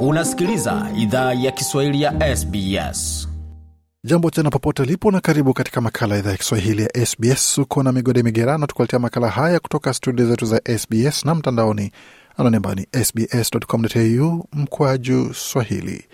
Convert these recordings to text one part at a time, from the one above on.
Unasikiliza idhaa ya Kiswahili ya SBS. Jambo tena popote ulipo na karibu katika makala idhaa ya Kiswahili ya SBS. Uko na migode migerano, tukuletea makala haya kutoka studio zetu za SBS na mtandaoni anwani ambayo ni sbs.com.au mkwaju swahili.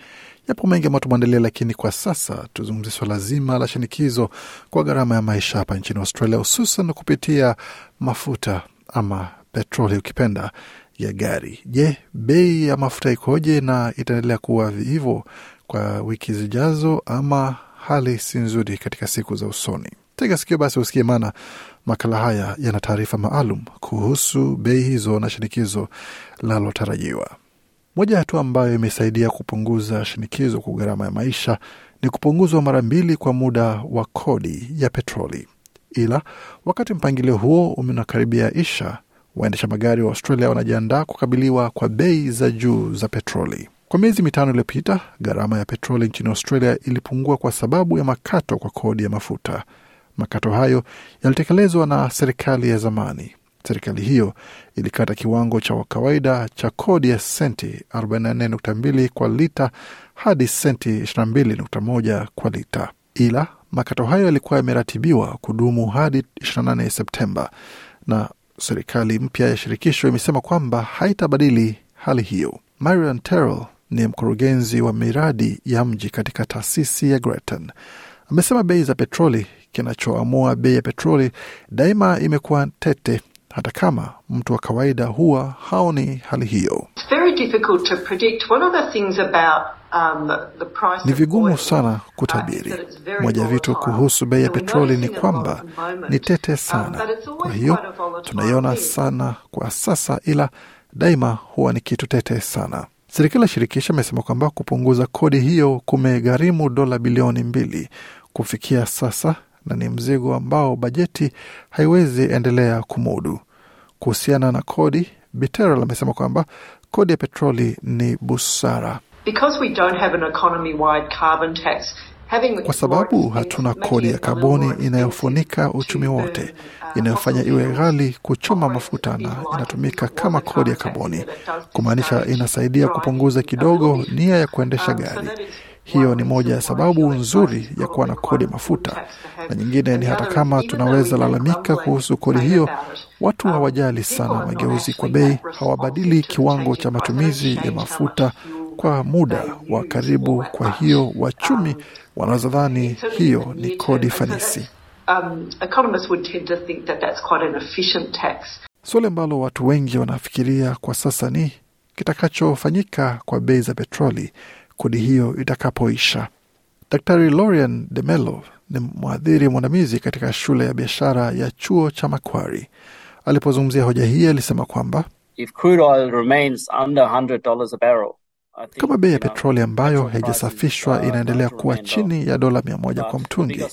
Yapo mengi ambayo tumeandalia, lakini kwa sasa tuzungumzie swala zima la shinikizo kwa gharama ya maisha hapa nchini Australia, hususan kupitia mafuta ama petroli ukipenda ya gari. Je, bei ya mafuta ikoje na itaendelea kuwa hivyo kwa wiki zijazo ama hali si nzuri katika siku za usoni? Tega sikio basi usikie, maana makala haya yana taarifa maalum kuhusu bei hizo na shinikizo linalotarajiwa. Moja ya hatua ambayo imesaidia kupunguza shinikizo kwa gharama ya maisha ni kupunguzwa mara mbili kwa muda wa kodi ya petroli. Ila wakati mpangilio huo unakaribia isha, waendesha magari wa Australia wanajiandaa kukabiliwa kwa bei za juu za petroli. Kwa miezi mitano iliyopita, gharama ya petroli nchini Australia ilipungua kwa sababu ya makato kwa kodi ya mafuta. Makato hayo yalitekelezwa na serikali ya zamani. Serikali hiyo ilikata kiwango cha kawaida cha kodi ya senti 44.2 kwa lita hadi senti 22.1 kwa lita, ila makato hayo yalikuwa yameratibiwa kudumu hadi 28 Septemba, na serikali mpya ya shirikisho imesema kwamba haitabadili hali hiyo. Marian Terrell ni mkurugenzi wa miradi ya mji katika taasisi ya Grattan. Amesema bei za petroli, kinachoamua bei ya petroli daima imekuwa tete, hata kama mtu wa kawaida huwa haoni hali hiyo. Ni vigumu sana kutabiri. Moja ya vitu kuhusu bei ya petroli ni kwamba ni tete sana, kwa hiyo tunaiona sana kwa sasa, ila daima huwa ni kitu tete sana. Serikali ya shirikisho imesema kwamba kupunguza kodi hiyo kumegharimu dola bilioni mbili kufikia sasa, na ni mzigo ambao bajeti haiwezi endelea kumudu. Kuhusiana na kodi, Biteral amesema kwamba kodi ya petroli ni busara kwa sababu hatuna kodi ya kaboni inayofunika uchumi wote, inayofanya iwe ghali kuchoma mafuta na inatumika kama kodi ya kaboni, kumaanisha inasaidia kupunguza kidogo nia ya kuendesha gari. Hiyo ni moja ya sababu nzuri ya kuwa na kodi mafuta, na nyingine ni hata kama tunaweza lalamika kuhusu kodi hiyo, watu hawajali sana mageuzi kwa bei, hawabadili kiwango cha matumizi ya mafuta kwa muda wa karibu. Kwa hiyo wachumi wanazodhani hiyo ni kodi fanisi. Um, suala ambalo watu wengi wanafikiria kwa sasa ni kitakachofanyika kwa bei za petroli kodi hiyo itakapoisha. Daktari Lorian De Mello ni mwadhiri mwandamizi katika shule ya biashara ya chuo cha Macquarie. Alipozungumzia hoja hii alisema kwamba kama bei ya petroli ambayo haijasafishwa inaendelea kuwa chini ya dola mia moja kwa mtungi,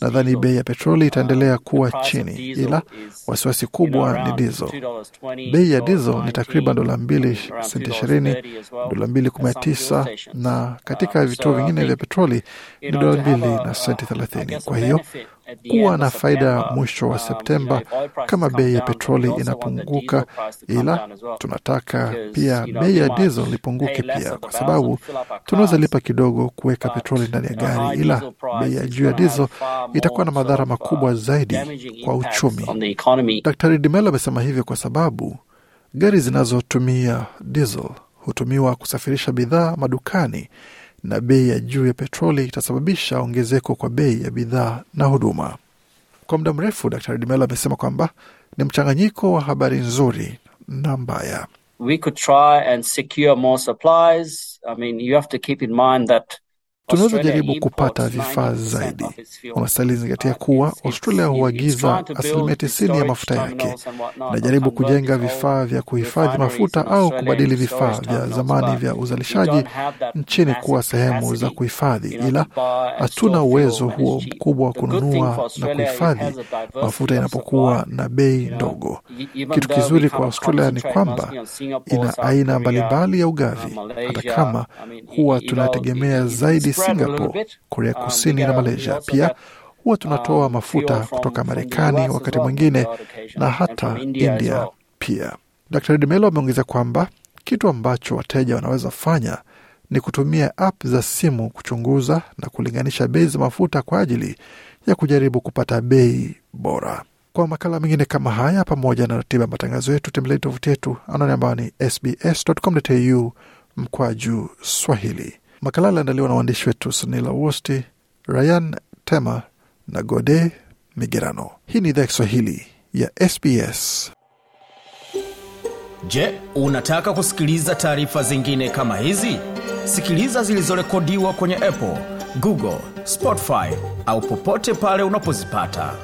nadhani bei ya petroli itaendelea kuwa chini, ila wasiwasi kubwa ni dizo. Bei ya dizo ni takriban dola mbili senti ishirini, dola mbili kumi na tisa na katika vituo vingine vya petroli ni dola mbili na senti thelathini. Kwa hiyo kuwa na faida mwisho wa Septemba kama bei ya petroli inapunguka, ila tunataka pia bei ya diesel ipunguke pia, kwa sababu tunaweza lipa kidogo kuweka petroli ndani ya gari, ila bei ya juu ya diesel itakuwa na madhara makubwa zaidi kwa uchumi. Daktari Dimelo amesema hivyo kwa sababu gari zinazotumia diesel hutumiwa kusafirisha bidhaa madukani na bei ya juu ya petroli itasababisha ongezeko kwa bei ya bidhaa na huduma. Kwa muda mrefu, Dr Dimelo amesema kwamba ni mchanganyiko wa habari nzuri na mbaya. We could try and secure more supplies. I mean, you have to keep in mind that tunaweza jaribu kupata vifaa zaidi. Unastahili zingatia kuwa Australia huagiza asilimia tisini ya mafuta yake. Inajaribu kujenga vifaa vya kuhifadhi mafuta au kubadili vifaa vya zamani vya uzalishaji nchini kuwa sehemu za kuhifadhi, ila hatuna uwezo huo mkubwa wa kununua na kuhifadhi mafuta inapokuwa na bei ndogo. Kitu kizuri kwa Australia ni kwamba ina aina mbalimbali ya ugavi, hata kama huwa tunategemea zaidi Singapore, Korea Kusini na Malaysia. Pia huwa tunatoa mafuta kutoka Marekani wakati mwingine na hata India pia. Dr. Demelo ameongeza kwamba Kitu ambacho wateja wanaweza fanya ni kutumia app za simu kuchunguza na kulinganisha bei za mafuta kwa ajili ya kujaribu kupata bei bora. Kwa makala mengine kama haya pamoja na ratiba ya matangazo yetu, tembelea tovuti yetu anwani ambayo ni sbs.com.au mkwaju Swahili. Makala aliandaliwa na waandishi wetu Sunila Wosti, Ryan Tema na Gode Migerano. Hii ni idhaa Kiswahili ya SBS. Je, unataka kusikiliza taarifa zingine kama hizi? Sikiliza zilizorekodiwa kwenye Apple, Google, Spotify au popote pale unapozipata.